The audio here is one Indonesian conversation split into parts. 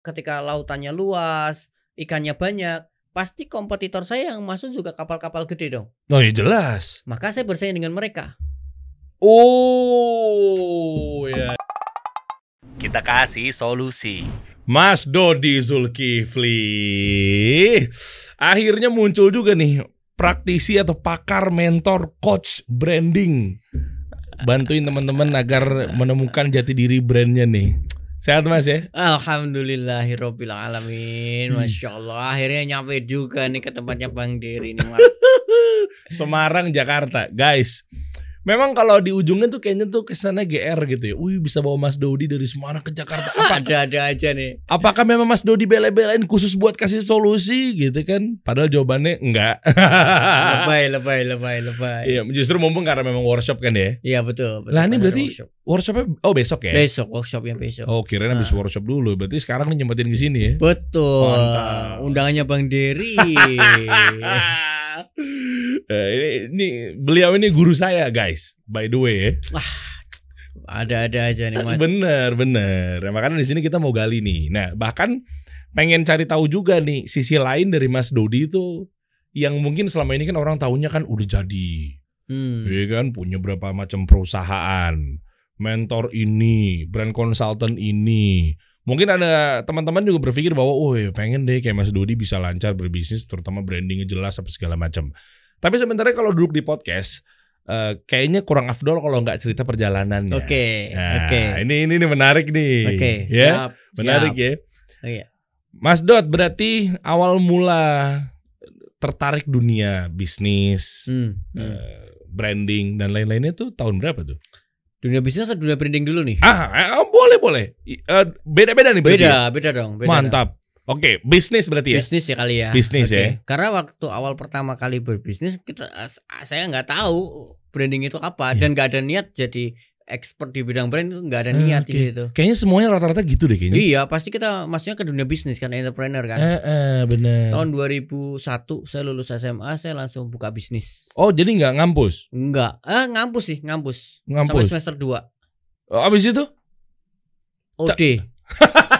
ketika lautannya luas, ikannya banyak, pasti kompetitor saya yang masuk juga kapal-kapal gede dong. Oh ya jelas. Maka saya bersaing dengan mereka. Oh ya. Kita kasih solusi. Mas Dodi Zulkifli. Akhirnya muncul juga nih praktisi atau pakar mentor coach branding. Bantuin teman-teman agar menemukan jati diri brandnya nih. Sehat Mas ya? Alhamdulillahirobbil alamin. Hmm. Masya Allah. Akhirnya nyampe juga nih ke tempatnya Bang Dery nih. Semarang, Jakarta. Guys, memang kalau di ujungnya tuh kayaknya tuh kesannya GR gitu ya. Wih bisa bawa Mas Dodi dari Semarang ke Jakarta. Apa, Ada-ada aja nih. apakah memang Mas Dodi bela-belain khusus buat kasih solusi gitu kan? Padahal jawabannya enggak. Lebay, lebay, lebay, lebay. Iya, justru mumpung karena memang workshop kan ya. Iya betul. betul. Lah, ini berarti workshop. Workshopnya oh besok ya? besok workshopnya besok. Oh kirain habis Nah. workshop dulu. Berarti sekarang nih nyempetin ke sini ya. Betul. Mantap. Undangannya Bang Dery. Eh, ini, ini beliau ini guru saya guys. By the way ya. Ada-ada aja nih Mas. Bener bener. Ya, makanya di sini kita mau gali nih. Nah bahkan pengen cari tahu juga nih sisi lain dari Mas Dodi itu yang mungkin selama ini kan orang tahunya kan udah jadi, Hmm. ya kan punya berapa macam perusahaan, mentor ini, brand consultant ini. Mungkin ada teman-teman juga berpikir bahwa, oh pengen deh kayak Mas Dodi bisa lancar berbisnis, terutama brandingnya jelas apa segala macam. Tapi sebenarnya kalau duduk di podcast, eh, kayaknya kurang afdol kalau nggak cerita perjalanannya. Oke, Nah, oke. ini ini ini menarik nih. Oke, ya. siap. Menarik siap. ya. Iya. Mas Dot, berarti awal mula tertarik dunia bisnis, Hmm, hmm. eh, branding dan lain-lainnya tuh tahun berapa tuh? Dunia bisnis atau dunia branding dulu nih? Ah, eh, boleh boleh. I- eh, beda-beda nih berarti. ya? Beda, beda dong. Beda Mantap. Oke, bisnis berarti dong. ya. Bisnis ya kali ya. Bisnis Oke. ya. Karena waktu awal pertama kali berbisnis kita saya nggak tahu branding itu apa Iya. dan nggak ada niat jadi expert di bidang brand itu nggak ada niat Oke. di situ. Kayaknya semuanya rata-rata gitu deh kayaknya. Iya, pasti kita maksudnya ke dunia bisnis kan entrepreneur kan. Eh, eh, bener. Tahun 2001 saya lulus SMA, saya langsung buka bisnis. Oh, jadi nggak ngampus? Enggak, eh ngampus sih, ngampus. Sampai Ngampus. semester 2. Oh, abis itu? OD.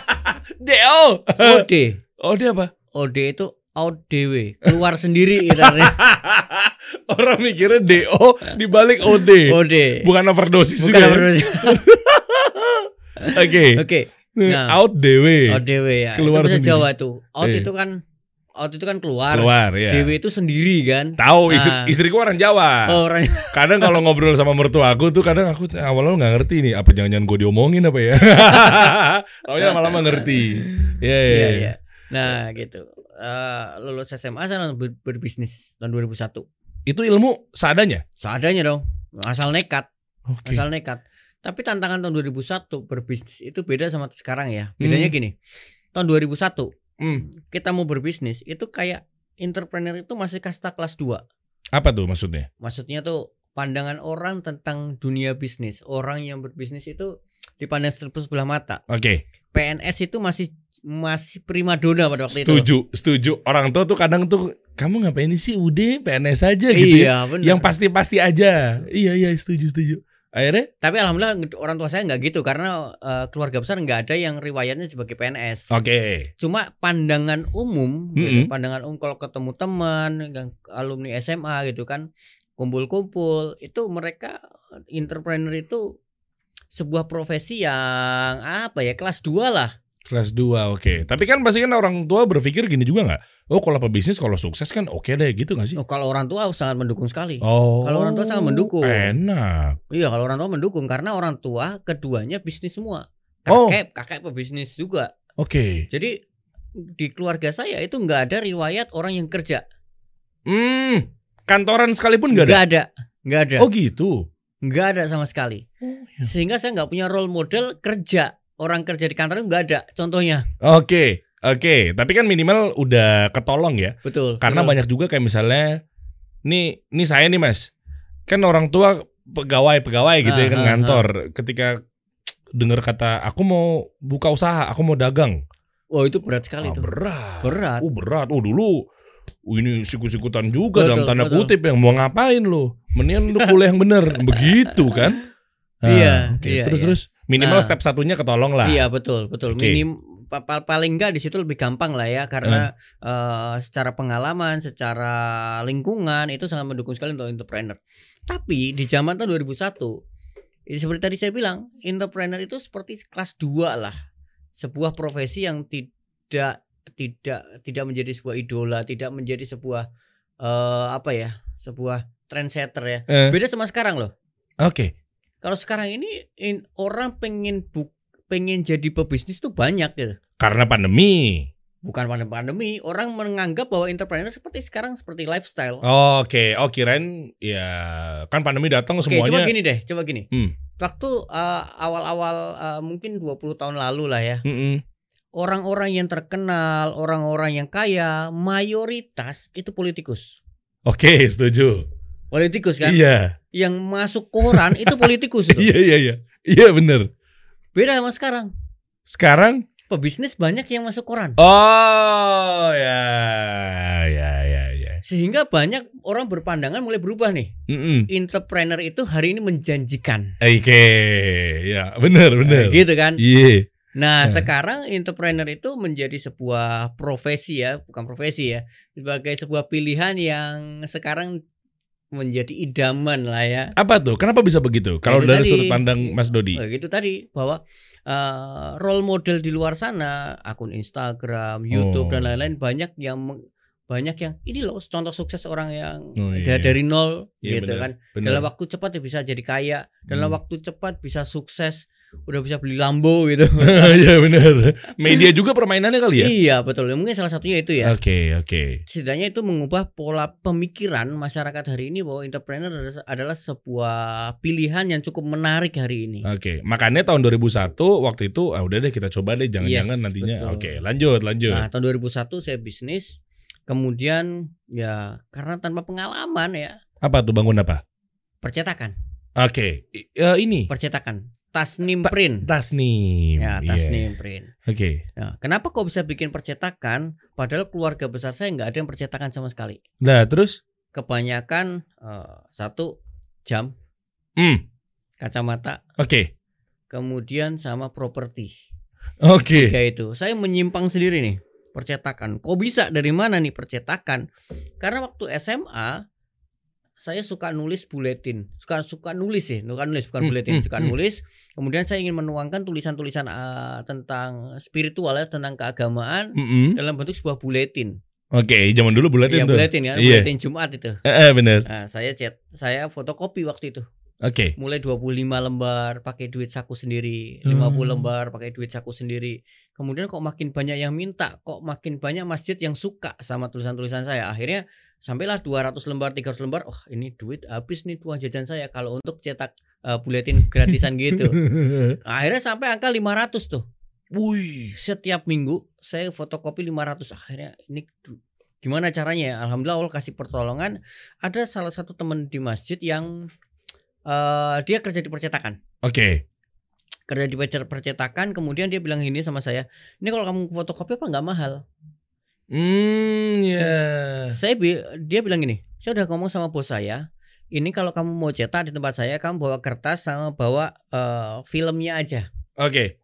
DO. OD. Dia apa? OD itu out dewe, keluar sendiri ibaratnya. Orang mikirnya DO dibalik OD. OD. Bukan overdosis Bukan juga. ya? overdosis. Oke. Oke, Nah. Out dewe. out dewe ya. Keluar itu sendiri. Jawa tuh. Out Eh. itu kan out itu kan keluar. Keluar ya. Dewe itu sendiri kan. Tahu istri, Nah. istriku orang Jawa. Oh, orang Kadang kalau ngobrol sama mertua aku tuh kadang aku awalnya nggak ngerti nih apa jangan-jangan gue diomongin apa ya. Taunya lama-lama ngerti. Iya iya. Iya, iya. iya. Nah, gitu. Eh, lulus SMA saya langsung ber- berbisnis tahun 2001. Itu ilmu seadanya. Seadanya dong. Asal nekat, Oke. asal nekat. Tapi tantangan tahun 2001 berbisnis itu beda sama sekarang ya. Bedanya Hmm. gini. Tahun 2001 Hmm. kita mau berbisnis itu kayak entrepreneur itu masih kasta kelas 2. Apa tuh maksudnya? Maksudnya tuh pandangan orang tentang dunia bisnis. Orang yang berbisnis itu dipandang sebelah mata. Oke. PNS itu masih masih primadona pada waktu itu. Setuju, setuju. Orang tua tuh kadang tuh kamu ngapain sih udah PNS aja gitu ya. Iya, benar. Yang pasti-pasti aja. Iya iya setuju setuju. Akhirnya Tapi alhamdulillah orang tua saya nggak gitu karena eh, keluarga besar nggak ada yang riwayatnya sebagai PNS. oke. Cuma pandangan umum, Mm-mm. gitu, pandangan umum kalau ketemu teman yang alumni SMA gitu kan, kumpul-kumpul itu mereka entrepreneur itu sebuah profesi yang apa ya kelas 2 lah. Kelas 2 oke. Tapi kan pasti kan orang tua berpikir gini juga nggak? Oh kalau pebisnis kalau sukses kan oke deh gitu nggak sih? Oh, kalau orang tua sangat mendukung sekali. Oh. Kalau orang tua sangat mendukung. Enak. Iya kalau orang tua mendukung karena orang tua keduanya bisnis semua. Oh. Kakek kakek pebisnis juga. Oke. Jadi di keluarga saya itu nggak ada riwayat orang yang kerja. Hmm. Kantoran sekalipun nggak ada. Nggak ada, nggak ada, Oh gitu. nggak ada sama sekali. iya. Sehingga saya nggak punya role model kerja. Orang kerja di kantor itu nggak ada. Contohnya, Oke. Oke. Tapi kan minimal udah ketolong ya. betul. Karena betul. banyak juga kayak misalnya, nih, nih saya nih mas, kan orang tua pegawai-pegawai gitu ya Ah, kan ah, ngantor. Ketika dengar kata aku mau buka usaha, aku mau dagang, Wah itu berat sekali ah, tuh. berat. Berat. Oh berat. Oh dulu, oh, ini sikut-sikutan juga Betul, dalam tanda betul. kutip yang mau ngapain lo? Mendingan lu kuliah yang bener, begitu kan? Ah, Iya, oke. iya, terus iya. terus minimal Nah. step satunya ketolong lah. Iya betul betul. Oke. Minim pa- pa- paling enggak di situ lebih gampang lah ya karena eh, secara pengalaman, secara lingkungan itu sangat mendukung sekali untuk entrepreneur. Tapi di zaman tahun 2001 ini seperti tadi saya bilang, entrepreneur itu seperti kelas 2 lah. Sebuah profesi yang tidak tidak tidak menjadi sebuah idola, tidak menjadi sebuah eh, apa ya? sebuah trendsetter ya. Eh, Beda sama sekarang loh. Oke. Kalau sekarang ini in- orang pengen buk, pengen jadi pebisnis tuh banyak gitu. Karena pandemi. Bukan pada pandemi, orang menganggap bahwa entrepreneur seperti sekarang seperti lifestyle. Oke, oh kirain ya kan pandemi datang Oke, semuanya. coba gini deh, coba gini. Hmm. Waktu uh, awal-awal uh, mungkin 20 tahun lalu lah ya. Mm-mm. Orang-orang yang terkenal, orang-orang yang kaya, mayoritas itu politikus. Oke, setuju. Politikus kan? Iya. Yang masuk koran itu politikus itu. Iya, iya, iya. Iya bener. Beda sama sekarang. Sekarang Pebisnis banyak yang masuk koran. Oh ya ya ya ya. Sehingga banyak orang berpandangan mulai berubah nih. Mm-mm. Entrepreneur itu hari ini menjanjikan. Oke, ya bener bener. Nah, gitu kan. Iya. Nah, Eh. sekarang entrepreneur itu menjadi sebuah profesi ya, bukan profesi ya, sebagai sebuah pilihan yang sekarang menjadi idaman lah ya. Apa tuh? Kenapa bisa begitu? Kalau dari tadi. sudut pandang Mas Dodi. Oh, gitu tadi bahwa eh, role model di luar sana, akun Instagram, YouTube Oh. dan lain-lain banyak yang banyak yang ini loh contoh sukses orang yang Oh, da- iya. dari nol Iya, gitu benar, kan. Bener. Dalam waktu cepat dia bisa jadi kaya, dalam Hmm. waktu cepat bisa sukses, udah bisa beli Lambo gitu. Iya bener. Media juga permainannya kali ya. Iya betul. Mungkin salah satunya itu ya. Oke oke. Setidaknya itu mengubah pola pemikiran masyarakat hari ini bahwa entrepreneur adalah- sebuah pilihan yang cukup menarik hari ini. Oke, makanya tahun 2001 waktu itu ah udah deh kita coba deh jangan-jangan Yes, nantinya. Oke, lanjut lanjut. Nah tahun 2001 saya bisnis, kemudian ya karena tanpa pengalaman ya apa tuh bangun apa? percetakan, Oke, i- eh, ini percetakan, tasnim print. Tasnim. Ya, Iya. tasnim print. Oke. Nah, kenapa kok bisa bikin percetakan? Padahal keluarga besar saya nggak ada yang percetakan sama sekali. Nah, terus Kebanyakan eh, satu jam, hmm, kacamata, oke. kemudian sama properti. Oke. Tiga itu. Saya menyimpang sendiri nih percetakan. Kok bisa dari mana nih percetakan? Karena waktu SMA saya suka nulis buletin. Suka suka nulis sih, bukan nulis, bukan Hmm, buletin, hmm, suka hmm. nulis. Kemudian saya ingin menuangkan tulisan-tulisan eh, tentang spiritual ya, tentang keagamaan Mm-mm. dalam bentuk sebuah buletin. Oke, zaman dulu buletin Iya, tuh. buletin ya, Iya. buletin Jumat itu. Eh, eh, bener. Nah, saya chat, saya fotokopi waktu itu. Oke. Mulai 25 lembar pakai duit saku sendiri, Hmm. 50 lembar pakai duit saku sendiri. Kemudian kok makin banyak yang minta, kok makin banyak masjid yang suka sama tulisan-tulisan saya. Akhirnya sampailah 200 lembar, 300 lembar. Oh, ini duit habis nih uang jajan saya kalau untuk cetak eh, buletin gratisan gitu. Nah, akhirnya sampai angka 500 tuh. Wih. Setiap minggu saya fotokopi 500. Akhirnya ini gimana caranya? ya? Alhamdulillah Allah kasih pertolongan. Ada salah satu teman di masjid yang eh, dia kerja di percetakan. Oke. Kerja di perce- percetakan, kemudian dia bilang gini sama saya, ini kalau kamu fotokopi apa nggak mahal? Hmm, ya. Saya bi- dia bilang gini, saya udah ngomong sama bos saya, ini kalau kamu mau cetak di tempat saya, kamu bawa kertas sama bawa eh, filmnya aja, Oke.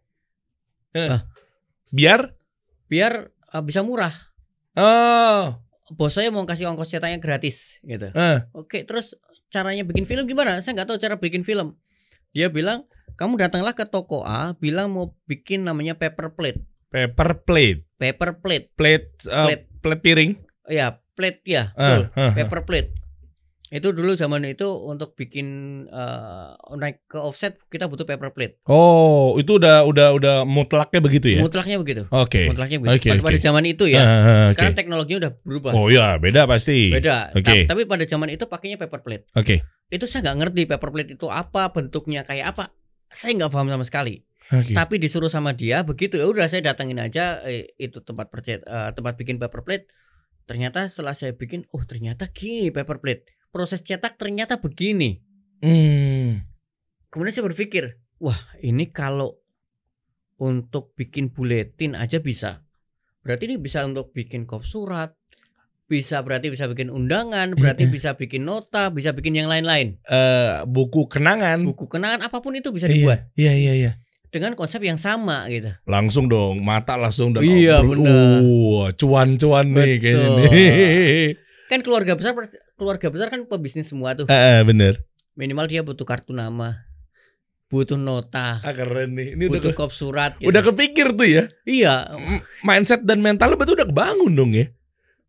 Eh, Ah. Biar biar eh, bisa murah. Oh. Bos saya mau kasih ongkos cetaknya gratis, gitu. Eh. Oke, terus caranya bikin film gimana? Saya nggak tahu cara bikin film. Dia bilang, kamu datanglah ke toko A, bilang mau bikin namanya paper plate. Paper plate. Paper plate. Plate uh, Plate. plate piring. Ya, plate ya, betul. ah, ah. Paper plate. Itu dulu zaman itu untuk bikin eh, naik ke offset kita butuh paper plate. Oh, itu udah udah udah mutlaknya begitu ya? Mutlaknya begitu. Oke. Mutlaknya begitu. Oke, pada, pada zaman itu ya. Ah, oke. Sekarang teknologinya udah berubah. Oh ya, beda pasti. Beda. Oke. Ta- Tapi pada zaman itu pakainya paper plate. Oke. Itu saya nggak ngerti paper plate itu apa, bentuknya kayak apa. Saya nggak paham sama sekali. Oke. Tapi disuruh sama dia begitu ya udah saya datengin aja eh, itu tempat percet eh, tempat bikin paper plate. Ternyata setelah saya bikin, oh ternyata gini paper plate. Proses cetak ternyata begini. Hmm. Kemudian saya berpikir, wah ini kalau untuk bikin buletin aja bisa. Berarti ini bisa untuk bikin kop surat, bisa berarti bisa bikin undangan, berarti bisa bikin nota, bisa bikin yang lain-lain. Eh, buku kenangan. Buku kenangan apa pun itu bisa Iya, dibuat. Iya, iya, iya. Dengan konsep yang sama gitu. Langsung dong, mata langsung udah Iya. Wah, cuan-cuan nih kayaknya nih. Kan keluarga besar keluarga besar kan pebisnis semua tuh. Ah, ah, bener. Minimal dia butuh kartu nama, butuh nota, Ah, keren nih. Ini butuh kop surat gitu. udah kepikir tuh ya. Iya, Mindset dan mentalnya betul udah kebangun dong ya.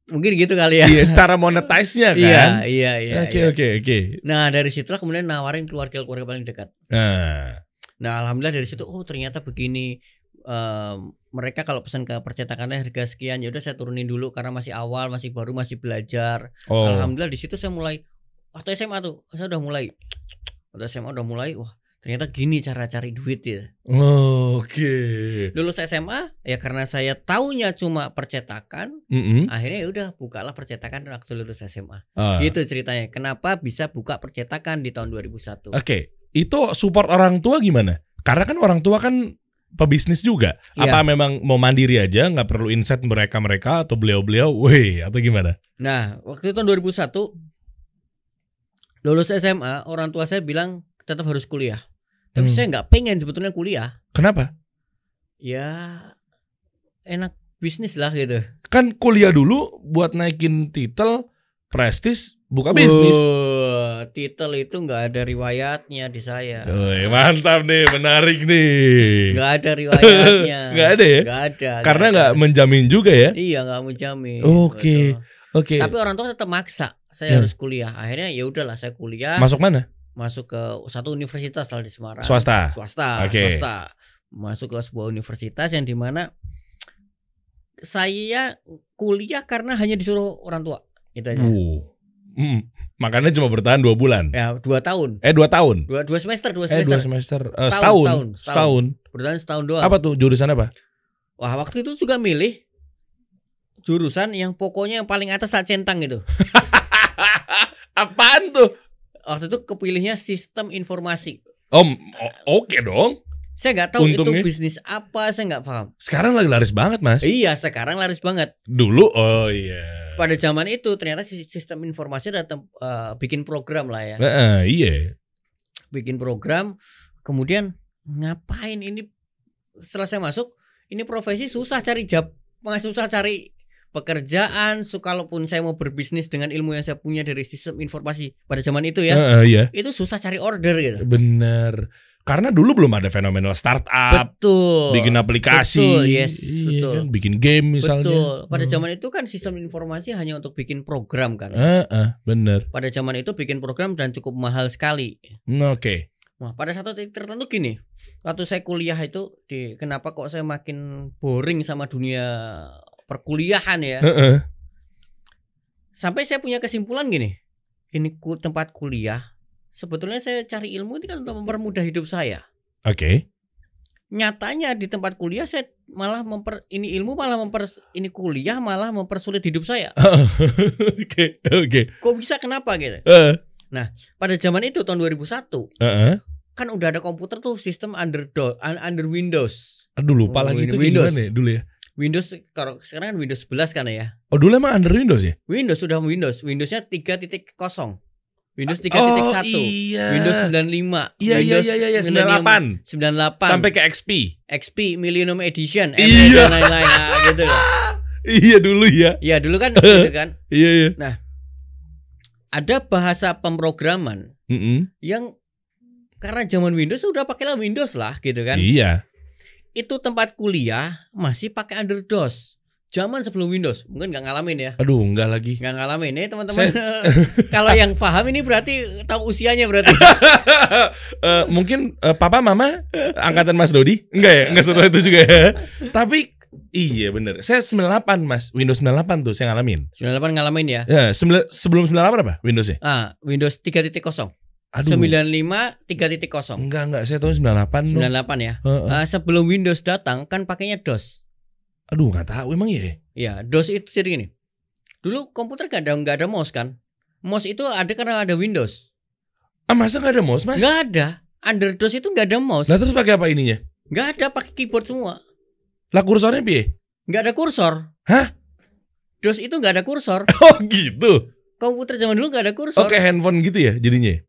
mungkin gitu kali ya. Iya, cara monetize-nya kan. Iya, iya, iya. Oke, iya. oke, oke. Nah, dari situlah kemudian nawarin keluarga-keluarga paling dekat. Nah, Nah, alhamdulillah dari situ oh ternyata begini Em, mereka kalau pesan ke percetakannya harga sekian ya udah saya turunin dulu karena masih awal, masih baru, masih belajar. oh. Alhamdulillah di situ saya mulai waktu SMA tuh, saya udah mulai waktu SMA udah mulai wah ternyata gini cara cari duit ya. Oke. Lulus SMA ya karena saya taunya cuma percetakan, Mm-mm. akhirnya ya udah bukalah percetakan waktu lulus SMA. Ah. Gitu ceritanya. Kenapa bisa buka percetakan di tahun 2001? Oke, itu support orang tua gimana? Karena kan orang tua kan pebisnis juga. Iya. Apa memang mau mandiri aja, nggak perlu insight mereka mereka atau beliau beliau, weh atau gimana? Nah, waktu itu tahun 2001 lulus SMA, orang tua saya bilang tetap harus kuliah. Tapi Hmm. saya nggak pengen sebetulnya kuliah. Kenapa? Ya enak bisnis lah gitu. Kan kuliah dulu buat naikin titel, prestis, buka bisnis. Wah, titel itu nggak ada riwayatnya di saya. Weh, mantap nih, menarik nih. Nggak ada riwayatnya. Nggak ada ya? Nggak ada. Karena nggak menjamin juga ya. Iya nggak menjamin. Oke, betul. Oke. Tapi orang tua tetap maksa saya Hmm. harus kuliah. Akhirnya ya udahlah saya kuliah. Masuk mana? masuk ke satu universitas lah di Semarang. Swasta. Swasta. Oke. Swasta. Masuk ke sebuah universitas yang di mana saya kuliah karena hanya disuruh orang tua. Gitu aja. Uh. Hmm. Makanya cuma bertahan dua bulan. Ya dua tahun. Eh dua tahun. Dua, dua semester, dua Eh semester. dua semester. Eh, Setahun, setahun. setahun, Setahun. Bertahan setahun doang. Apa tuh jurusan apa? Wah waktu itu juga milih jurusan yang pokoknya yang paling atas saat centang gitu. Apaan tuh? Waktu itu kepilihnya sistem informasi. Om, o- oke dong. Saya nggak tahu Untungnya. itu bisnis apa, saya nggak paham. Sekarang lagi laris banget, Mas. Iya, sekarang laris banget. Dulu oh iya. Pada zaman itu ternyata si- sistem informasi datang eh, bikin program lah ya. Heeh, iya. Bikin program, kemudian ngapain ini setelah saya masuk, ini profesi susah cari job, susah cari pekerjaan. So, kalaupun saya mau berbisnis dengan ilmu yang saya punya dari sistem informasi pada zaman itu ya, Heeh, iya. itu susah cari order gitu. Bener. Karena dulu belum ada fenomenal startup, Betul. bikin aplikasi, Betul, yes, iya betul. kan, bikin game misalnya. Betul. Pada Hmm. zaman itu kan sistem informasi hanya untuk bikin program kan. Heeh, bener. Pada zaman itu bikin program dan cukup mahal sekali. Hmm, Oke. Nah, pada satu titik tertentu gini, waktu saya kuliah itu di kenapa kok saya makin boring sama dunia perkuliahan ya? Heeh. Sampai saya punya kesimpulan gini, ini ku, tempat kuliah, sebetulnya saya cari ilmu ini kan untuk mempermudah hidup saya. Oke. Nyatanya di tempat kuliah saya malah memper ini ilmu malah memper ini kuliah malah mempersulit hidup saya. Oke, oke. Kok bisa kenapa gitu? Eh, Pada zaman itu tahun 2001 heeh. kan udah ada komputer tuh sistem under do, un- under Windows. Aduh lupa lagi itu Windows. ya dulu ya. Windows kalau sekarang kan Windows 11 kan ya. Oh dulu emang under Windows ya? Windows sudah Windows, Windowsnya 3.0. Windows 3.1. Oh iya. Windows 95. Iya iya Windows iya iya Millennium 98 98 sampai ke XP. XP Millennium Edition Iya. dan lain-lain nah, gitu loh. Iya dulu ya. Iya dulu kan gitu kan. Iya iya. Ada bahasa pemrograman Mm-mm. yang karena zaman Windows udah pakailah Windows lah gitu kan. Iya. Itu tempat kuliah masih pakai under DOS. Zaman sebelum Windows, mungkin nggak ngalamin ya. Aduh enggak lagi. Nggak ngalamin ya teman-teman. Kalau yang paham ini berarti tahu usianya berarti. Eh, mungkin eh, papa mama angkatan Mas Dodi? Enggak ya? Enggak setelah itu juga ya. Tapi iya bener. Saya 98 Mas. Windows 98 tuh saya ngalamin. 98 ngalamin ya. Ya, sembilan- sebelum 98 apa Windowsnya? Ah, Windows 3.0. Aduh. 95 3.0. Enggak enggak, saya tahun 98. dong. 98 ya. Heeh. Ah, sebelum Windows datang kan pakainya DOS. Aduh, enggak tahu emang ya. Ya, DOS itu jadi gini. Dulu komputer gak ada nggak ada mouse kan? Mouse itu ada karena ada Windows. Ah, masa enggak ada mouse, Mas? Nggak ada. Under DOS itu nggak ada mouse. Lah terus pakai apa ininya? Nggak ada pakai keyboard semua. Lah kursornya piye? Nggak ada kursor. Hah? DOS itu nggak ada kursor. Oh, gitu. Komputer zaman dulu nggak ada kursor. Oke, handphone gitu ya jadinya.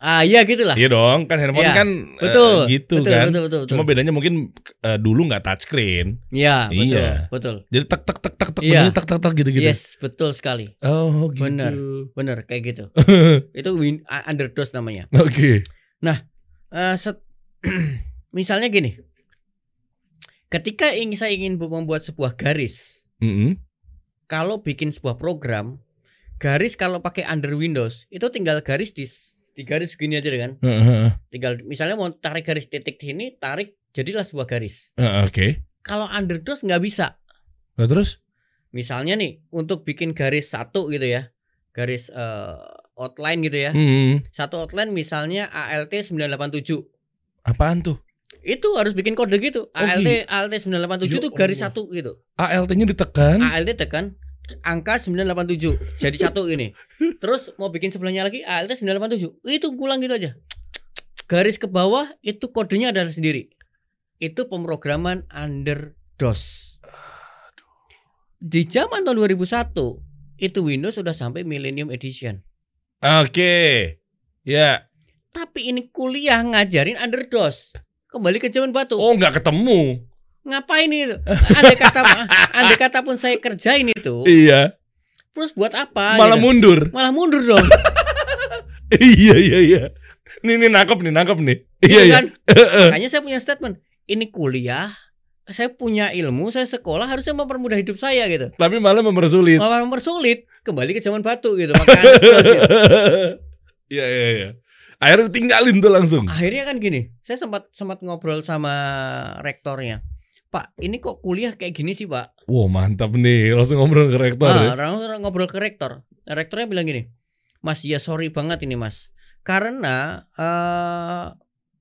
Ah iya gitulah. Iya dong, kan handphone Iya, kan eh, betul. gitu betul, kan. betul, betul, betul. Cuma bedanya mungkin eh, dulu nggak touchscreen. Iya, betul, Iya. betul. Jadi tek tek tek tek tek Iya. bener, tek tek tek gitu-gitu. Yes, betul sekali. Oh, gitu. Bener. Bener kayak gitu. Itu win, uh, underdose namanya. Oke. Eh, set- misalnya gini. Ketika ingin saya ingin membuat sebuah garis, Mm-mm. kalau bikin sebuah program, garis kalau pakai under Windows itu tinggal garis di di garis gini aja kan. Heeh, Tinggal misalnya mau tarik garis titik sini, tarik jadilah sebuah garis. heeh, Oke. Kalau under DOS nggak bisa. Nah, terus? Misalnya nih untuk bikin garis satu gitu ya, garis eh, outline gitu ya. Hmm. Satu outline misalnya ALT 987. Apaan tuh? Itu harus bikin kode gitu. ALT ALT 987 Ya itu garis Allah. satu gitu. ALT-nya ditekan. ALT tekan angka 987 jadi satu ini. Terus mau bikin sebelahnya lagi ALT 987. Itu ngulang gitu aja. Garis ke bawah itu kodenya adalah sendiri. Itu pemrograman under DOS. Di zaman tahun 2001 itu Windows sudah sampai Millennium Edition. Oke. Ya. Tapi ini kuliah ngajarin under DOS. Kembali ke zaman batu. Oh, nggak ketemu. Ngapain itu? Andai kata andai kata pun saya kerjain itu, Iya. terus buat apa? Malah gitu? mundur. Malah mundur dong. iya, iya, iya. Nih, nih nangkep nih, nangkep nih. Iya, iya. kan? Makanya saya punya statement. Ini kuliah, saya punya ilmu, saya sekolah harusnya mempermudah hidup saya gitu. Tapi malah mempersulit. Malah mempersulit. Kembali ke zaman batu gitu. Makanya terus gitu. Iya, iya, iya. Akhirnya tinggalin tuh langsung. akhirnya kan gini, saya sempat sempat ngobrol sama rektornya. Pak, ini kok kuliah kayak gini sih, Pak? Wow, mantap nih. Langsung ngobrol ke rektor. ya. Ah, orang ngobrol ke rektor. Rektornya bilang gini, Mas, ya sorry banget ini Mas, karena eh,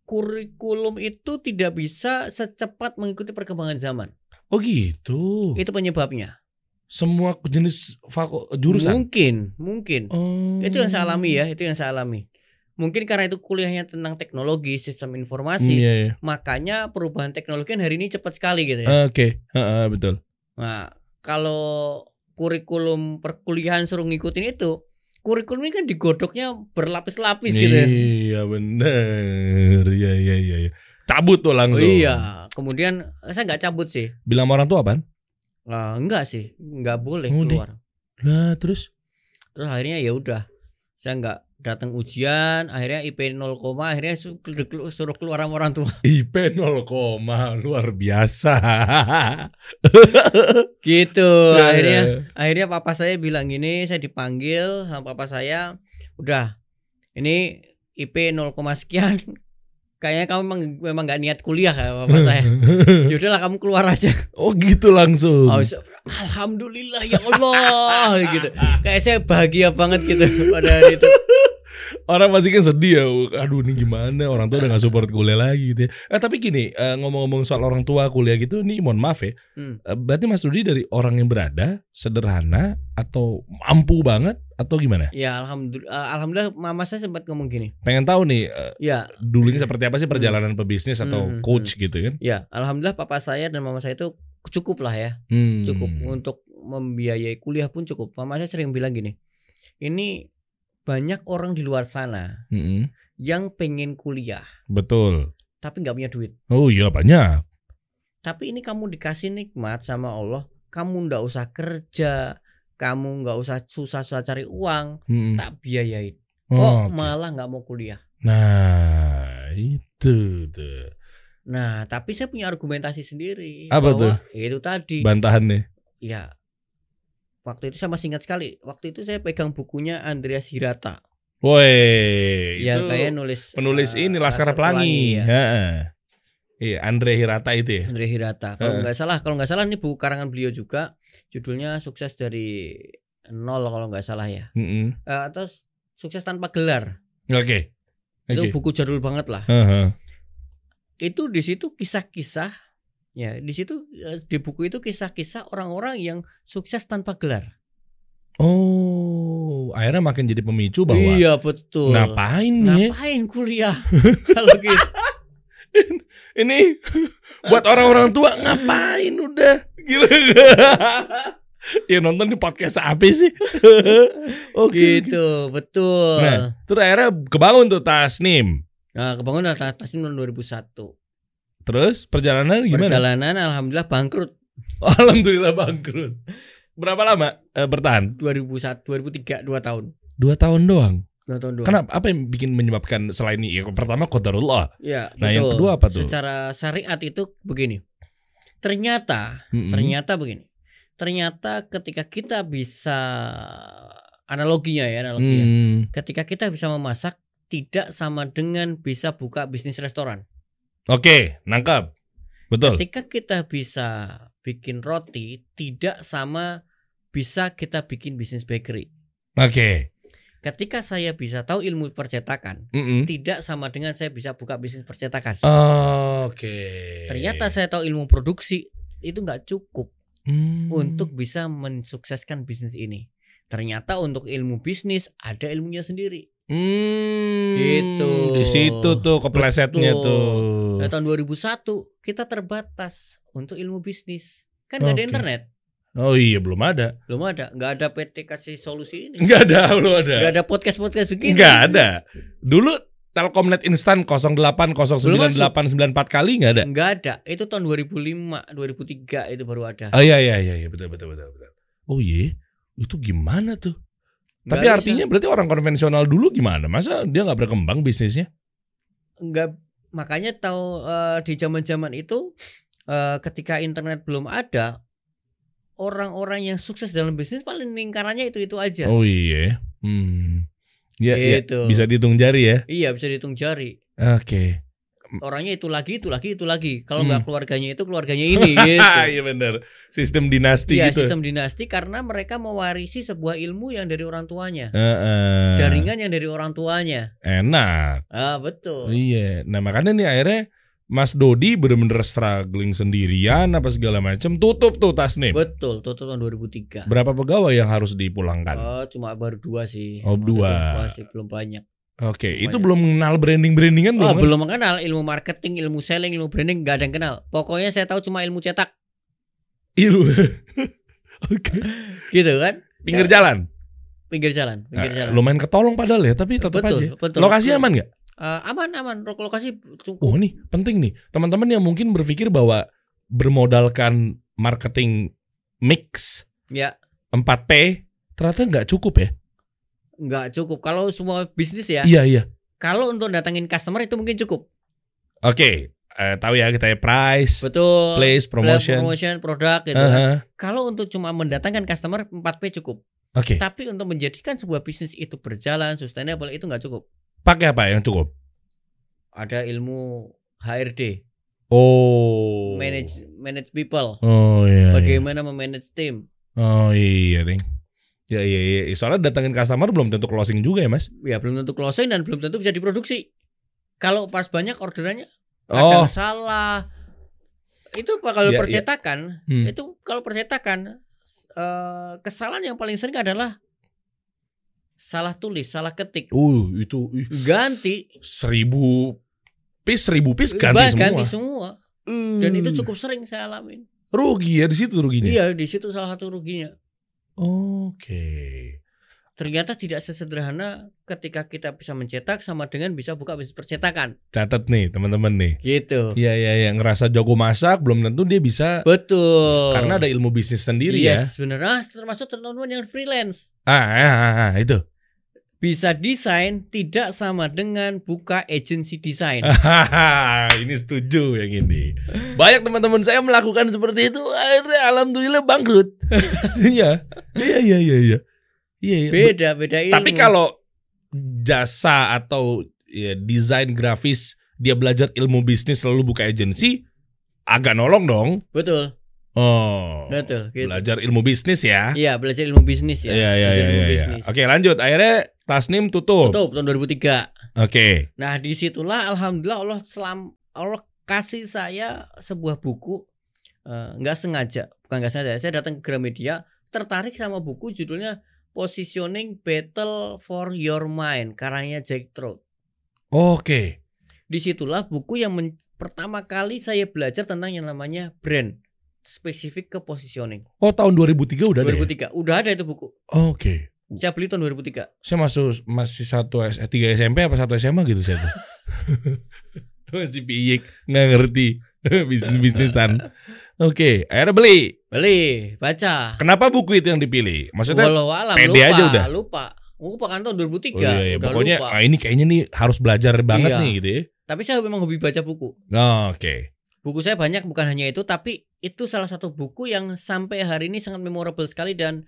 kurikulum itu tidak bisa secepat mengikuti perkembangan zaman. Oh gitu. Itu penyebabnya. Semua jenis faku- jurusan. Mungkin, mungkin. Oh. Itu yang saya alami ya, itu yang saya alami. Mungkin karena itu kuliahnya tentang teknologi, sistem informasi, Iya, iya. makanya perubahan teknologi kan hari ini cepat sekali gitu ya. Oke, Heeh, betul. Nah, kalau kurikulum perkuliahan suruh ngikutin itu, kurikulum ini kan digodoknya berlapis-lapis gitu ya. Iya bener. Iya iya iya. iya. Cabut tuh Oh langsung. iya, kemudian saya nggak cabut sih. Bilang sama orang tua apaan? Nah, enggak sih, nggak boleh Oh, deh. keluar. Lah terus? Terus akhirnya ya udah, saya nggak datang ujian, akhirnya IP 0, akhirnya su- suruh keluar sama orang tua. IP 0, luar biasa. Gitu, Ya, akhirnya ya, ya. akhirnya papa saya bilang gini, saya dipanggil sama papa saya, udah ini IP 0, sekian. Kayaknya kamu memang memang nggak niat kuliah kayak papa saya. Yaudahlah kamu keluar aja. oh gitu langsung. Oh, Alhamdulillah ya Allah gitu. Kayak saya bahagia banget gitu pada hari itu. Orang pasti kan sedih ya. Aduh ini gimana orang tua udah gak support kuliah lagi gitu ya. Eh, tapi gini eh, ngomong-ngomong soal orang tua kuliah gitu. Nih mohon maaf ya. Hmm. Eh, Berarti Mas Rudi dari orang yang berada sederhana atau mampu banget atau gimana? Ya alhamdulillah, alhamdulillah mama saya sempat ngomong gini. Pengen tahu nih eh, Ya, dulunya seperti apa sih perjalanan pebisnis atau Hmm, coach gitu kan? ya alhamdulillah papa saya dan mama saya itu cukup lah ya, Hmm. cukup untuk membiayai kuliah pun cukup. Mama saya sering bilang gini, ini banyak orang di luar sana Mm-mm. yang pengen kuliah Betul. tapi nggak punya duit. Oh iya banyak. Tapi ini kamu dikasih nikmat sama Allah, kamu nggak usah kerja, kamu nggak usah susah-susah cari uang, Mm-mm. tak biayain. Oh, Kok oke. malah nggak mau kuliah? Nah itu tuh Nah, tapi saya punya argumentasi sendiri. Apa bahwa Itu tadi. bantahan nih. ya, waktu itu saya masih ingat sekali. Waktu itu saya pegang bukunya Andreas Hirata. Woi, ya, itu kayak nulis penulis eh, ini Laskar Pelangi. ya. Heeh. Iya, Andre Hirata itu ya. Andre Hirata. Kalau nggak salah, kalau nggak salah ini buku karangan beliau juga. Judulnya Sukses dari Nol kalau nggak salah ya. Mm-mm. Eh, atau Sukses tanpa gelar. Oke. Itu Oke. buku jadul banget lah. Heeh. Itu di situ kisah-kisah ya, di situ eh, di buku itu kisah-kisah orang-orang yang sukses tanpa gelar. Oh, akhirnya makin jadi pemicu bahwa Iya betul. ngapain nih? Ngapain kuliah? Kalau gitu. Ini buat orang-orang tua ngapain udah? Gila. Yang nonton di podcast apa sih? Oke. gitu, betul. Nah, terus akhirnya kebangun tuh Tasnim. Nah, kebangun adalah Tasnim tahun 2001. Terus perjalanan gimana? Perjalanan alhamdulillah bangkrut Alhamdulillah bangkrut. Berapa lama eh, bertahan? 2001 2003 2 tahun. Dua tahun doang. 2 tahun doang. Kenapa? Apa yang bikin menyebabkan selain ini? Ya, pertama qadarullah. Ya, Nah, yang betul. kedua apa tuh? Secara syariat itu begini. Ternyata, Mm-mm. ternyata begini. Ternyata ketika kita bisa analoginya ya, analoginya. Hmm. Ketika kita bisa memasak tidak sama dengan bisa buka bisnis restoran. Oke, nangkap. Betul. Ketika kita bisa bikin roti tidak sama bisa kita bikin bisnis bakery. Oke. Ketika saya bisa tahu ilmu percetakan Mm-mm. tidak sama dengan saya bisa buka bisnis percetakan. Oke. Ternyata saya tahu ilmu produksi itu nggak cukup Hmm. untuk bisa mensukseskan bisnis ini. Ternyata untuk ilmu bisnis ada ilmunya sendiri. Hmm. Gitu. Di situ tuh keplesetnya Betul. tuh. Nah, tahun 2001 kita terbatas untuk ilmu bisnis. Kan nggak ada Oke. internet, Oh iya belum ada. belum ada, nggak ada PT kasih solusi ini, Enggak ada, belum ada. nggak ada podcast podcast begini. Enggak ada. Dulu Telkomnet instan 08098994 kali enggak ada. Nggak ada. Itu tahun 2005, 2003 itu baru ada. Oh iya iya iya iya betul betul betul betul. Oh iya. Itu gimana tuh? Nggak Tapi bisa. artinya berarti orang konvensional dulu gimana? Masa dia nggak berkembang bisnisnya? nggak makanya tahu eh, di zaman-zaman itu eh, ketika internet belum ada orang-orang yang sukses dalam bisnis paling lingkarannya itu itu aja Oh iya. Hmm. Ya, ya, Gitu. bisa dihitung jari ya. iya bisa dihitung jari Oke. Orangnya itu lagi itu lagi itu lagi kalau Hmm. nggak keluarganya itu keluarganya ini gitu Iya benar. Sistem dinasti Iya gitu. sistem dinasti karena mereka mewarisi sebuah ilmu yang dari orang tuanya Heeh. jaringan yang dari orang tuanya Enak. ah betul Iya. Nah makanya nih akhirnya Mas Dodi bener-bener struggling sendirian apa segala macam tutup tuh Tasnim. betul tuh tahun 2003 Berapa pegawai yang harus dipulangkan? oh cuma baru dua sih Oh, dua. masih belum banyak Oke, itu banyak. belum kenal branding-brandingan Oh, belum? kan? belum mengenal ilmu marketing, ilmu selling, ilmu branding nggak ada yang kenal. Pokoknya saya tahu cuma ilmu cetak, Ilu. Oke. gitu kan? Pinggir Ya, jalan. Pinggir jalan, pinggir Eh, jalan. Lumayan ketolong padahal ya, tapi tetap Betul, aja. betul, Lokasi betul. aman nggak? Eh, aman, aman. Lok- Lokasi cukup. Oh nih penting nih teman-teman yang mungkin berpikir bahwa bermodalkan marketing mix Ya, 4P ternyata nggak cukup ya? Nggak cukup. Kalau semua bisnis ya, Iya iya. kalau untuk datangin customer itu mungkin cukup. Oke, eh, tahu ya kita ya price, Betul. place, promotion. promotion, produk gitu. kan. Aha. Kalau untuk cuma mendatangkan customer 4P cukup. Oke, Tapi untuk menjadikan sebuah bisnis itu berjalan sustainable itu nggak cukup. pakai apa yang cukup? Ada ilmu HRD, Oh. manage manage people, Oh iya. iya. bagaimana memanage tim. Oh iya ding. Ya iya iya. Soalnya datangin customer belum tentu closing juga ya mas. ya belum tentu closing dan belum tentu bisa diproduksi. Kalau pas banyak orderannya ada Oh. yang salah. Itu kalau Ya, ya. percetakan, Hmm. itu kalau percetakan eh, kesalahan yang paling sering adalah salah tulis, salah ketik, Uh itu ih, ganti, seribu piece seribu piece ganti bah, semua. ganti semua. Dan itu Uh, cukup sering saya alamin. rugi ya di situ ruginya. Iya, di situ salah satu ruginya. Oke. Ternyata tidak sesederhana ketika kita bisa mencetak sama dengan bisa buka bisnis percetakan. Catat nih teman-teman nih. Gitu. Iya iya iya ngerasa jago masak belum tentu dia bisa Betul. karena ada ilmu bisnis sendiri ya. yes, bener. Ah, termasuk teman-teman yang freelance. Ah, ah, ah, ah, itu. Bisa desain tidak sama dengan buka agency desain. Ini setuju yang ini. Banyak teman-teman saya melakukan seperti itu, akhirnya alhamdulillah bangkrut. Iya, iya, iya, iya, iya. Iya, iya. Beda, beda ilmu. Tapi kalau jasa atau ya, desain grafis dia belajar ilmu bisnis lalu buka agensi, agak nolong dong. betul, Oh, betul. Gitu. belajar ilmu bisnis ya. Iya, belajar ilmu bisnis ya. Iya, iya, iya, iya, iya. Oke, lanjut. Akhirnya Tasnim tutup. Tutup tahun 2003. Oke. Nah, di situlah alhamdulillah Allah selam Allah kasih saya sebuah buku eh, nggak sengaja, bukan nggak sengaja. Saya datang ke Gramedia, tertarik sama buku judulnya Positioning Battle for Your Mind, karangnya Jack Trout. Oke. Di situlah buku yang men- pertama kali saya belajar tentang yang namanya brand, spesifik ke positioning. Oh tahun 2003 udah ada. ya? 2003 udah ada itu buku. Oke. Saya beli tahun 2003. Saya masuk masih satu S, eh, tiga SMP apa satu SMA gitu saya tuh. masih piyik nggak ngerti bisnis bisnisan. Oke, akhirnya beli. Beli, baca. Kenapa buku itu yang dipilih? Maksudnya Walau alam pede lupa, aja udah? lupa. Lupa kan tahun 2003. Oh iya, iya. udah pokoknya lupa. ah, ini kayaknya nih harus belajar banget Iya. nih gitu ya. Tapi saya memang hobi baca buku. Oh, Oke. Buku saya banyak bukan hanya itu tapi itu salah satu buku yang sampai hari ini sangat memorable sekali dan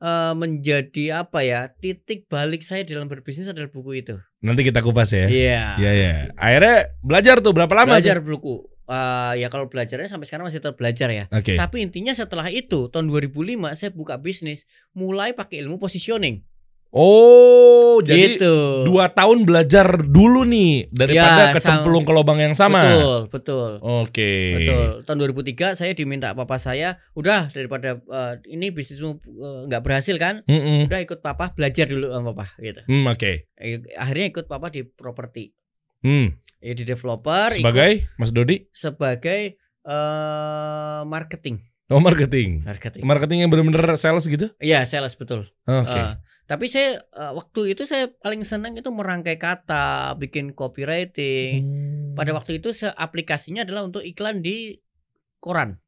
eh, menjadi apa ya titik balik saya dalam berbisnis adalah buku itu. Nanti kita kupas ya. Iya. Iya ya. Akhirnya belajar tuh berapa lama? Belajar buku. Eh, ya kalau belajarnya sampai sekarang masih tetap belajar ya. tuh? Oke. Tapi intinya setelah itu tahun 2005 saya buka bisnis mulai pakai ilmu positioning. Oh, jadi gitu. dua tahun belajar dulu nih daripada Ya, kecemplung ke lubang yang sama. Betul, betul. Oke. Betul. Tahun 2003 saya diminta papa saya, udah daripada eh, ini bisnismu eh, nggak berhasil kan, Mm-mm. udah ikut papa belajar dulu sama papa gitu. Hmm, Oke. Eh, Akhirnya ikut papa di properti, Hmm. eh, di developer, ikut Sebagai Mas Dodi, sebagai eh, marketing, oh marketing. marketing. Marketing yang benar-benar sales gitu? Iya sales betul. Oke. Eh, tapi saya eh, waktu itu saya paling senang itu merangkai kata, bikin copywriting. Hmm. Pada waktu itu aplikasinya adalah untuk iklan di koran.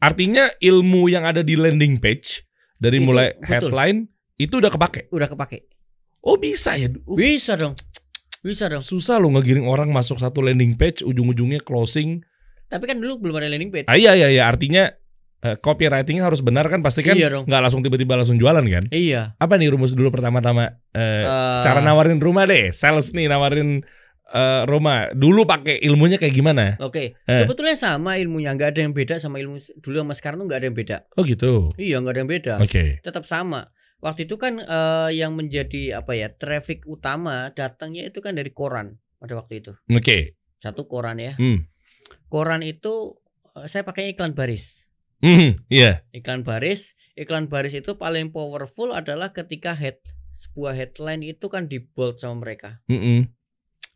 Artinya ilmu yang ada di landing page dari Itu, mulai betul. headline itu udah kepake. Udah kepake. Oh bisa ya. Uh, Bisa dong. Bisa dong. susah lo ngegiring orang masuk satu landing page ujung-ujungnya closing. Tapi kan dulu belum ada landing page. Ah, iya iya iya artinya eh, copywritingnya harus benar kan pasti kan Iya nggak langsung tiba-tiba langsung jualan kan? Iya. Apa nih rumus dulu pertama-tama eh, Eh, cara nawarin rumah deh, sales nih nawarin eh, rumah. Dulu pakai ilmunya kayak gimana? Oke, Eh. sebetulnya sama ilmunya, nggak ada yang beda sama ilmu dulu sama sekarang tuh nggak ada yang beda. Oh gitu. Iya, nggak ada yang beda. Oke. Tetap sama. Waktu itu kan eh, yang menjadi apa ya traffic utama datangnya itu kan dari koran pada waktu itu. Oke. Satu koran ya. Hmm. Koran itu saya pakai iklan baris. Hmm, Iya. Iklan baris, iklan baris itu paling powerful adalah ketika head sebuah headline itu kan di bold sama mereka. Mm-mm.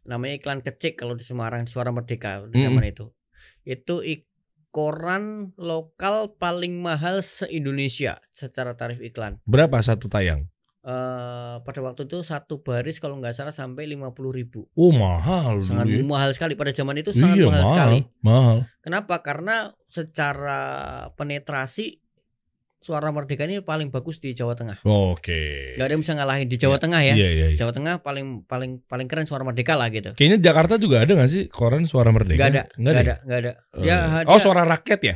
namanya iklan kecik kalau di Semarang Suara Merdeka di zaman itu itu ik- koran lokal paling mahal se Indonesia secara tarif iklan Berapa satu tayang? Eh pada waktu itu satu baris kalau nggak salah sampai 50.000 ribu Oh mahal sangat ya. mahal sekali pada zaman itu sangat Iya mahal, mahal, sekali mahal. kenapa karena secara penetrasi Suara Merdeka ini paling bagus di Jawa Tengah Oke. nggak ada yang bisa ngalahin di Jawa Tengah ya Iya iya. iya. Jawa Tengah paling paling paling keren Suara Merdeka lah gitu Kayaknya Jakarta juga ada gak sih koran Suara Merdeka? nggak ada Nggak nggak ada. ada nggak ada Oh, dia, iya. dia oh Suara Rakyat ya?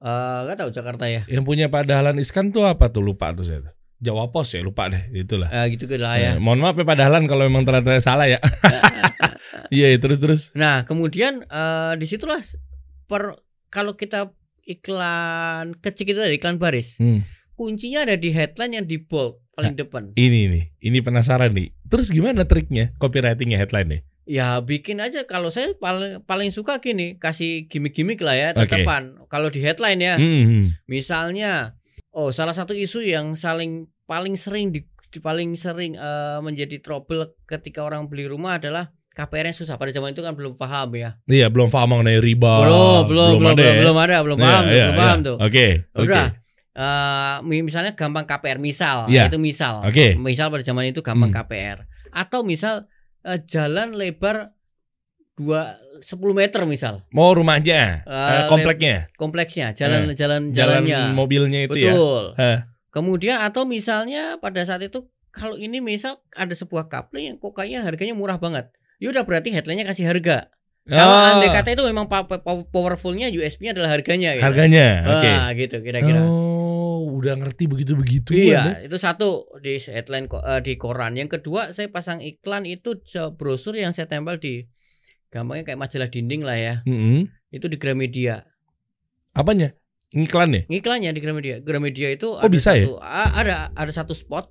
eh, nggak tahu Jakarta ya Yang punya Pak Dahlan Iskan tuh apa tuh lupa tuh saya. Jawa Pos ya lupa deh itulah. Eh, gitu lah ya. Eh, mohon maaf ya Pak Dahlan kalau memang ternyata salah ya. Iya iya, terus terus. Nah, kemudian eh di situlah per kalau kita iklan kecil itu ada iklan baris, Hmm. kuncinya ada di headline yang di bold paling depan. Ini nih, ini penasaran nih. Terus gimana triknya copywritingnya headline nih? Ya bikin aja kalau saya paling paling suka gini, kasih gimmick-gimmick lah ya, Oke. tetapan. Kalau di headline ya, Hmm, hmm. misalnya oh salah satu isu yang saling paling sering di, paling sering eh, menjadi trouble ketika orang beli rumah adalah KPR-nya susah. Pada zaman itu kan belum paham ya. Iya belum paham mengenai riba. belum, belum, belum, ada belum, ya? belum ada, belum Iya, paham, tuh, iya, belum iya. paham tuh. Oke, oke. Udah. Eh, mi- misalnya gampang KPR misal, Iya. itu misal. Oke. Misal pada zaman itu gampang Hmm. KPR. Atau misal eh, jalan lebar 2 10 meter misal. Mau rumahnya, Eh, eh, kompleknya, Kompleksnya, jalan jalan jalan jalannya. mobilnya itu ya. Betul. Hah. Kemudian atau misalnya pada saat itu kalau ini misal ada sebuah coupling yang kokainya harganya murah banget. Ya udah berarti headline-nya kasih harga. Kalau Oh, andai kata itu memang powerfulnya USP-nya adalah harganya gitu. harganya, oke. Ah, gitu kira-kira. Oh, udah ngerti begitu-begitu. Iya, itu satu di headline eh, di koran. Yang kedua, saya pasang iklan itu brosur yang saya tempel di gampangnya kayak majalah dinding lah ya. Itu di Gramedia. Apanya? Iklan ya? Iklannya di Gramedia. Gramedia itu Oh, bisa ya? satu, a- ada ada satu spot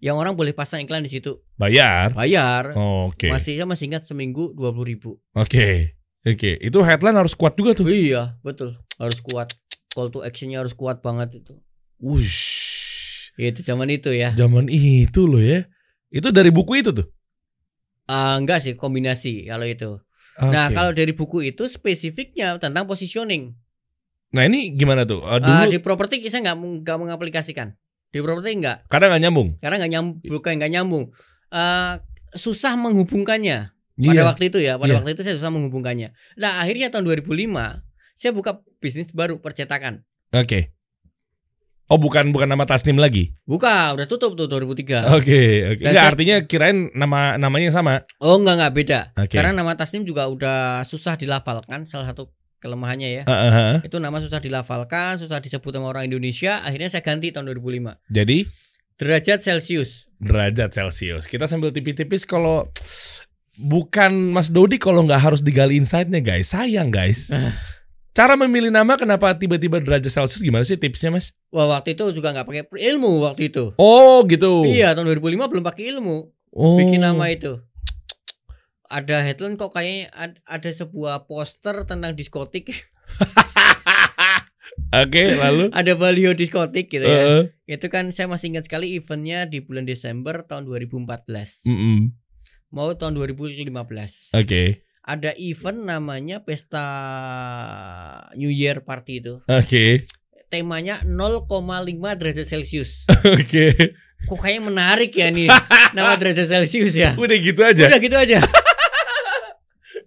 yang orang boleh pasang iklan di situ. Bayar. Bayar. Oh, Oke. Masih saya masih ingat seminggu 20.000 ribu. Oke. Oke, itu headline harus kuat juga tuh. Iya, betul. Harus kuat. Call to actionnya harus kuat banget itu. Wush. Itu zaman itu ya. Zaman itu loh ya. Itu dari buku itu tuh. Ah, enggak sih kombinasi kalau itu. Oke. Nah, kalau dari buku itu spesifiknya tentang positioning. Nah ini gimana tuh? Ah, dulu di properti saya nggak nggak mengaplikasikan. Di properti nggak, karena nggak nyambung. karena nggak nyambung, bukan nggak nyambung. Eh, susah menghubungkannya. pada Iya. waktu itu ya pada Iya. waktu itu saya susah menghubungkannya nah akhirnya tahun 2005 saya buka bisnis baru percetakan Oke. Oh bukan bukan nama Tasnim lagi. buka udah tutup tuh 2003 Oke. oke. Dan Nggak, saya- artinya kirain nama namanya sama. oh enggak enggak beda Oke. karena nama Tasnim juga udah susah dilafalkan salah satu kelemahannya ya Ah, ah, ah. itu nama susah dilafalkan susah disebut sama orang Indonesia akhirnya saya ganti tahun 2005 Jadi derajat Celcius derajat Celcius. Kita sambil tipis-tipis kalau bukan Mas Dodi kalau nggak harus digali insight-nya guys. Sayang guys. Cara memilih nama kenapa tiba-tiba derajat Celcius gimana sih tipsnya Mas? Wah waktu itu juga nggak pakai ilmu waktu itu Oh gitu. iya tahun 2005 belum pakai ilmu Oh. bikin nama itu ada headline kok kayaknya ad- ada sebuah poster tentang diskotik Oke, lalu ada baliho diskotik gitu ya Heeh. itu kan saya masih ingat sekali eventnya di bulan Desember tahun 2014 Mm-mm. mau tahun 2015 Oke. ada event namanya pesta New Year Party itu Oke. Temanya 0,5 derajat Celcius Oke. kok kayaknya menarik ya nih nama derajat Celcius ya Udah gitu aja. udah gitu aja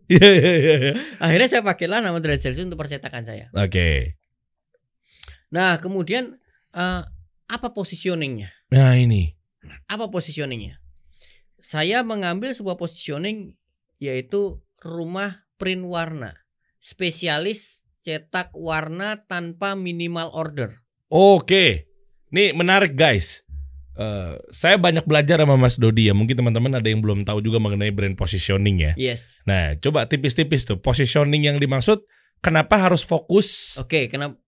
Iya, iya, iya, iya. akhirnya saya pakailah nama derajat Celcius untuk percetakan saya Oke. Nah, kemudian eh, apa positioningnya? Nah, ini. Apa positioningnya? Saya mengambil sebuah positioning yaitu rumah print warna, spesialis cetak warna tanpa minimal order. Oke. Nih menarik guys. Eh, saya banyak belajar sama Mas Dodi ya. Mungkin teman-teman ada yang belum tahu juga mengenai brand positioning ya. Yes. Nah, coba tipis-tipis tuh positioning yang dimaksud. Kenapa harus fokus? Oke, kenapa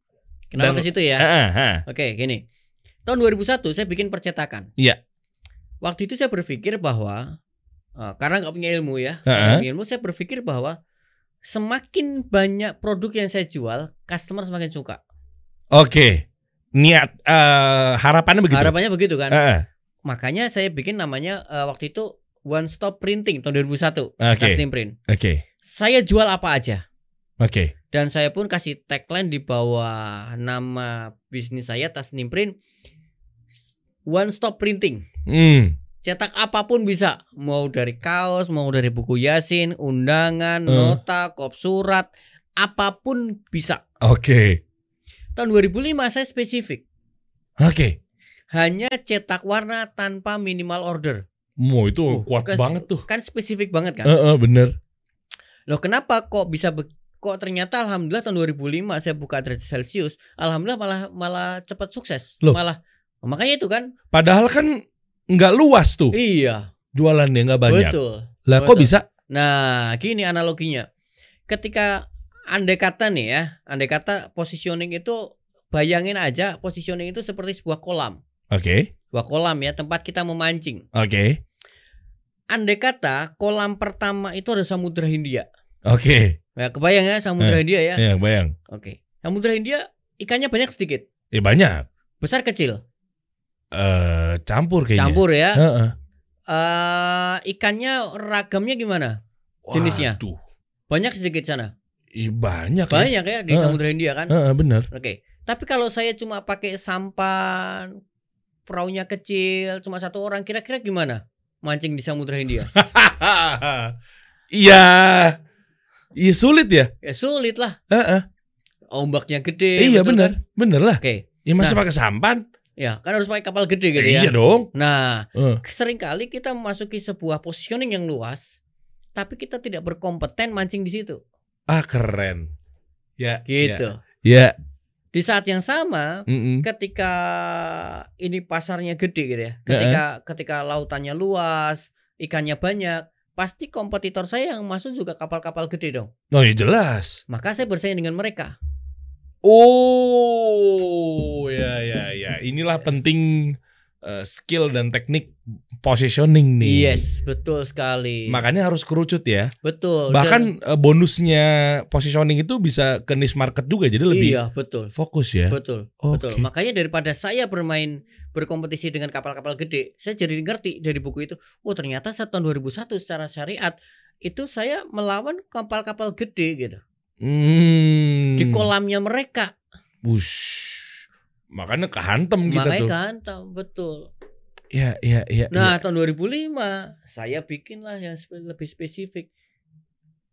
kenapa Dan- ke situ ya? Ah, ah. Oke, gini. Tahun 2001 saya bikin percetakan. Iya. Waktu itu saya berpikir bahwa eh, karena nggak punya ilmu ya, nggak punya ilmu saya berpikir bahwa semakin banyak produk yang saya jual, customer semakin suka. Oke. Niat eh, harapannya begitu. Harapannya begitu kan. Ah, ah. Makanya saya bikin namanya eh, waktu itu One Stop Printing tahun 2001. Oke. Custom Print. Oke. Saya jual apa aja. Oke. Dan saya pun kasih tagline di bawah nama bisnis saya Tasnim Print. One Stop Printing. Hmm. Cetak apa pun bisa. Mau dari kaos, mau dari buku yasin, undangan, Eh. nota, kop surat, apa pun bisa. Oke. Tahun 2005 saya spesifik. Oke. Hanya cetak warna tanpa minimal order. Mau itu Oh, kuat kan- banget tuh. Kan spesifik banget kan? Eh, eh, bener. Loh kenapa kok bisa be- kok ternyata alhamdulillah tahun 2005 saya buka derajat Celcius, alhamdulillah malah malah cepat sukses. Loh. Malah makanya itu kan? Padahal kan nggak luas tuh Iya, jualannya nggak banyak. betul. Lah kok betul. bisa? Nah, gini analoginya. Ketika andai kata nih ya, andai kata positioning itu bayangin aja positioning itu seperti sebuah kolam. Oke. Sebuah kolam ya, tempat kita memancing. Oke. Andai kata kolam pertama itu ada Samudra Hindia. Oke. Ya, kebayang ya Samudra Eh, Hindia ya? Ya, bayang. Oke. Samudra Hindia ikannya banyak sedikit, Ya banyak. besar kecil. Eh campur kayaknya. Campur ya. Heeh. Eh ikannya ragamnya gimana? Jenisnya? Waduh. Banyak sedikit sana. Ih, banyak. ya. Banyak ya di Heeh. Samudra Hindia kan? Heeh, bener. Oke. Tapi kalau saya cuma pakai sampan, perahunya kecil, cuma satu orang, kira-kira gimana? Mancing di Samudra Hindia. Iya. Iya sulit ya. ya sulit lah. Heeh. Ombaknya gede. iya betul bener. kan? Bener lah. Oke. Ya masa Nah. pakai sampan? Ya, kan harus pakai kapal gede gitu Iya ya. dong. Nah, Eh. sering kali kita memasuki sebuah positioning yang luas, tapi kita tidak berkompeten mancing di situ. Ah keren. Ya. Gitu. Ya. Di saat yang sama, Mm-mm. ketika ini pasarnya gede gitu ya. Ketika ketika lautannya luas, ikannya banyak, pasti kompetitor saya yang masuk juga kapal-kapal gede dong. Oh ya jelas. Maka saya bersaing dengan mereka. Oh ya ya ya. Inilah penting eh, skill dan teknik positioning nih. Yes, betul sekali. Makanya harus kerucut ya. betul. Bahkan eh, bonusnya positioning itu bisa ke niche market juga jadi Dan- lebih iya, betul. fokus ya. Betul. Oke. Betul. Makanya daripada saya bermain berkompetisi dengan kapal-kapal gede, saya jadi ngerti dari buku itu. Oh, ternyata saat tahun 2001 secara syariat itu saya melawan kapal-kapal gede gitu. Hmm. Di kolamnya mereka. Wush. Makanya kehantem kita Makanya tuh. kehantam, betul. Iya, iya, iya. Nah, iya. tahun 2005 saya bikinlah yang lebih spesifik.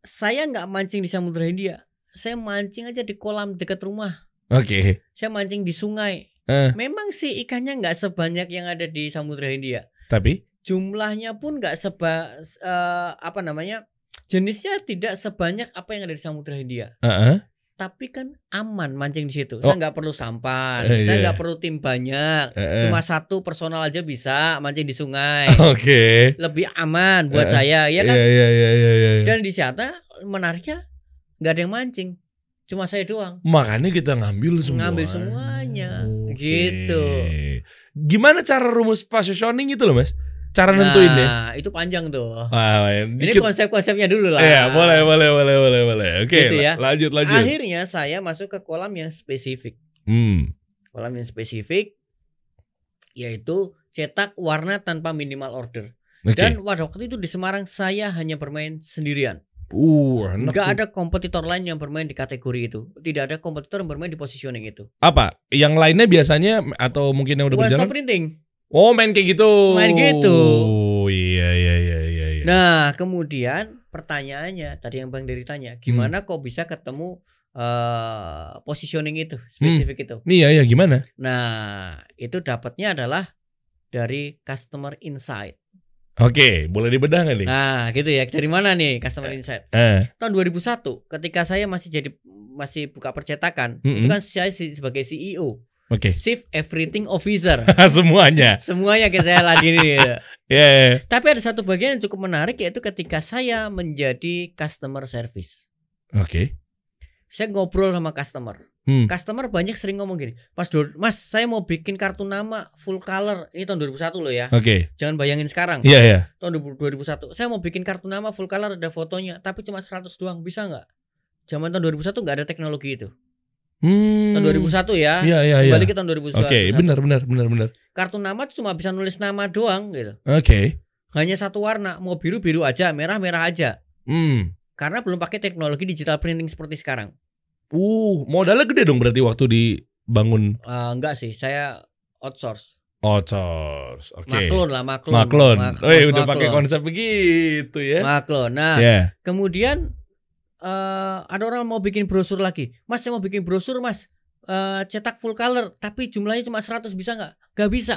Saya nggak mancing di Samudra Hindia. Saya mancing aja di kolam dekat rumah. Oke. Saya mancing di sungai. Eh. Memang sih ikannya nggak sebanyak yang ada di Samudra Hindia. Tapi Jumlahnya pun nggak seba eh, apa namanya? Jenisnya tidak sebanyak apa yang ada di Samudra Hindia. Heeh. Tapi kan aman mancing di situ. Oh. Saya nggak perlu sampan. Eh, saya iya. nggak perlu tim banyak. Heeh. Cuma satu personal aja bisa mancing di sungai. Oke. Lebih aman buat Eh, saya, ya kan? Iya, iya, iya, iya, iya. Dan di sana menariknya nggak ada yang mancing, cuma saya doang. Makanya kita ngambil semua. Ngambil semuanya, Oke. gitu. Gimana cara rumus positioning itu loh, Mas? Cara nentuin deh. Nah, itu panjang tuh. Wah, Ini konsep-konsepnya dulu lah. Iya, boleh, boleh, boleh, boleh, boleh. Oke, Gitu ya. la- lanjut, lanjut. Akhirnya saya masuk ke kolam yang spesifik. Hmm. Kolam yang spesifik yaitu cetak warna tanpa minimal order. Oke. Dan pada waktu itu di Semarang saya hanya bermain sendirian. Uh, enak Nggak tuh. ada kompetitor lain yang bermain di kategori itu. Tidak ada kompetitor yang bermain di positioning itu. Apa? Yang lainnya biasanya atau mungkin yang udah One berjalan? stop printing. Oh, main kayak gitu. Main gitu. Oh, iya, iya, iya, iya. iya. Nah, kemudian pertanyaannya tadi yang Bang Dery tanya, gimana kok bisa ketemu eh positioning itu, spesifik itu? Iya, iya, gimana? Nah, itu dapatnya adalah dari customer insight. Oke, boleh dibedah nggak nih? Nah, gitu ya. Dari mana nih customer insight? Eh, Tahun 2001 ketika saya masih jadi masih buka percetakan, itu Mm-mm. kan saya sebagai CEO, oke. Chief Everything Officer. Semuanya. Semuanya kayak saya ladini. gitu. Ya, ya. Tapi ada satu bagian yang cukup menarik yaitu ketika saya menjadi customer service. Oke. Saya ngobrol sama customer. Hmm. Customer banyak sering ngomong gini, Mas Dor, Mas saya mau bikin kartu nama full color. Ini tahun 2001 loh ya. Oke. Jangan bayangin sekarang. Iya, iya. Tahun 2001. Saya mau bikin kartu nama full color ada fotonya, tapi cuma 100 doang. Bisa nggak? Zaman tahun 2001 nggak ada teknologi itu. Hmm. Tahun 2001 ya. Iya, iya, iya. Kembali ke tahun 2001. Oke, benar, benar, benar, benar. Kartu nama cuma bisa nulis nama doang gitu. Oke. Hanya satu warna, mau biru biru aja, merah merah aja. Hmm. Karena belum pakai teknologi digital printing seperti sekarang. Uh, modalnya gede dong berarti waktu dibangun Eh, enggak sih, saya outsource. outsource. Oke. Maklon lah, maklon. Maklon. Mak- Oh, udah pakai konsep begitu ya. Maklon. Nah, Ya. kemudian eh ada orang mau bikin brosur lagi. Mas, saya mau bikin brosur, Mas. Eh, cetak full color, tapi jumlahnya cuma 100 bisa nggak? Nggak bisa.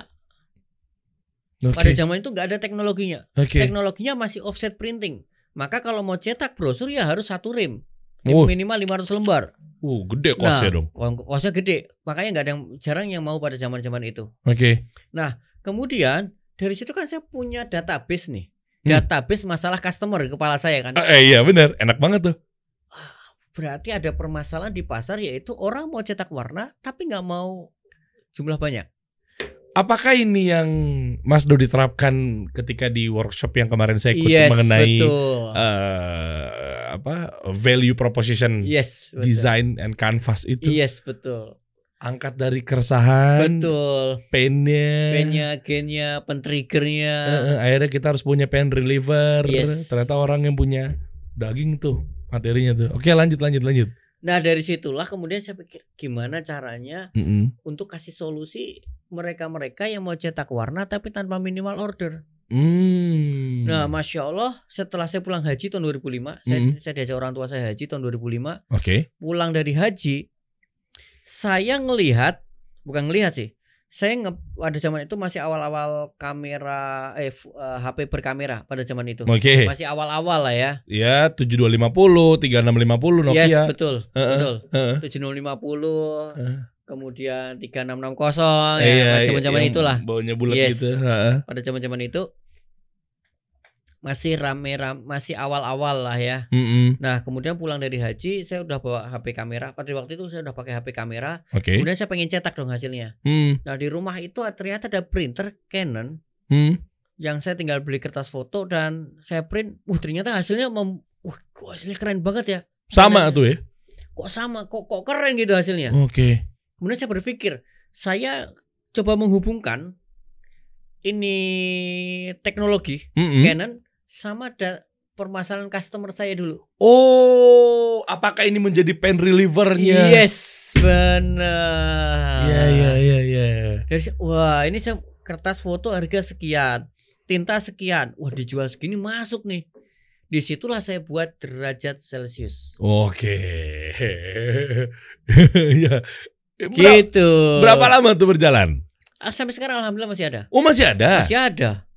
Pada Oke. zaman itu nggak ada teknologinya. Oke. Teknologinya masih offset printing. Maka kalau mau cetak brosur ya harus satu rim. Oh. Minimal 500 lembar. Uh, gede kosnya Nah, dong. Kos- Kosnya gede. Makanya nggak ada yang jarang yang mau pada zaman-zaman itu. Oke. Kemudian dari situ kan saya punya database nih. Hmm. Database masalah customer kepala saya kan. Ah, eh, iya benar, enak banget tuh. Berarti ada permasalahan di pasar yaitu orang mau cetak warna tapi nggak mau jumlah banyak. Apakah ini yang Mas Do diterapkan ketika di workshop yang kemarin saya ikut yes, mengenai betul. eh, apa value proposition yes, betul. design and canvas itu Yes, betul. angkat dari keresahan Betul. pennya Pennya, gennya, pentriggernya. Eh, eh, akhirnya kita harus punya pen reliever Yes. ternyata orang yang punya daging tuh materinya tuh oke lanjut lanjut lanjut Nah, dari situlah kemudian saya pikir gimana caranya Mm-mm. untuk kasih solusi mereka-mereka yang mau cetak warna tapi tanpa minimal order. Hmm. Nah, masya Allah, setelah saya pulang haji tahun 2005, saya, Mm. saya diajak orang tua saya haji tahun 2005. oke Pulang dari haji, saya ngelihat, bukan ngelihat sih, saya nge, pada zaman itu masih awal-awal kamera, eh f- eh, HP berkamera pada zaman itu, oke masih awal-awal lah ya. ya 7250 3650 Nokia Yes, betul, Heeh. betul. Heeh. 7050, Heeh. kemudian 3660, Eh, ya, iya, zaman-zaman yang itulah. baunya bulat Yes. gitu Heeh. pada zaman-zaman itu masih rame ram masih awal-awal lah ya. Mm-mm. Nah, kemudian pulang dari haji, saya udah bawa HP kamera. Pada waktu itu saya udah pakai HP kamera. oke Kemudian saya pengen cetak dong hasilnya. Hmm. Nah, di rumah itu ternyata ada printer Canon Hmm. yang saya tinggal beli kertas foto dan saya print. Uh, ternyata hasilnya mem Wah, kok hasilnya keren banget ya. sama Canon- tuh ya Kok sama, kok kok keren gitu hasilnya. oke Kemudian saya berpikir, saya coba menghubungkan ini teknologi Mm-mm. Canon sama da- permasalahan customer saya dulu. Oh, apakah ini menjadi pain relievernya? Yes, benar. Iya, iya, iya, iya. Dari wah ini saya kertas foto harga sekian, tinta sekian, wah dijual segini masuk nih. Di situlah saya buat derajat Celcius. Oke. ya. Berapa, Gitu. berapa lama tuh berjalan? Ah, sampai sekarang alhamdulillah masih ada. Oh, masih ada. Masih ada.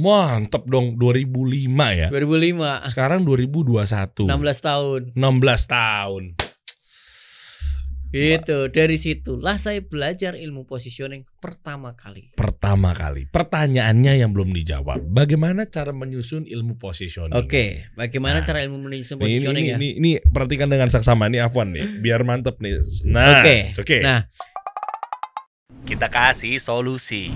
Mantep dong 2005 ya. 2005, Sekarang 2021. 16 tahun. 16 tahun. Gitu. Dari situlah saya belajar ilmu positioning pertama kali. Pertama kali. Pertanyaannya yang belum dijawab. Bagaimana cara menyusun ilmu positioning? Oke, bagaimana Nah. cara ilmu menyusun Nih, Ini, positioning ini, ya? ini, ini perhatikan dengan saksama ini Afwan nih, biar mantep nih. Nah, Oke. oke. Nah, Kita kasih solusi.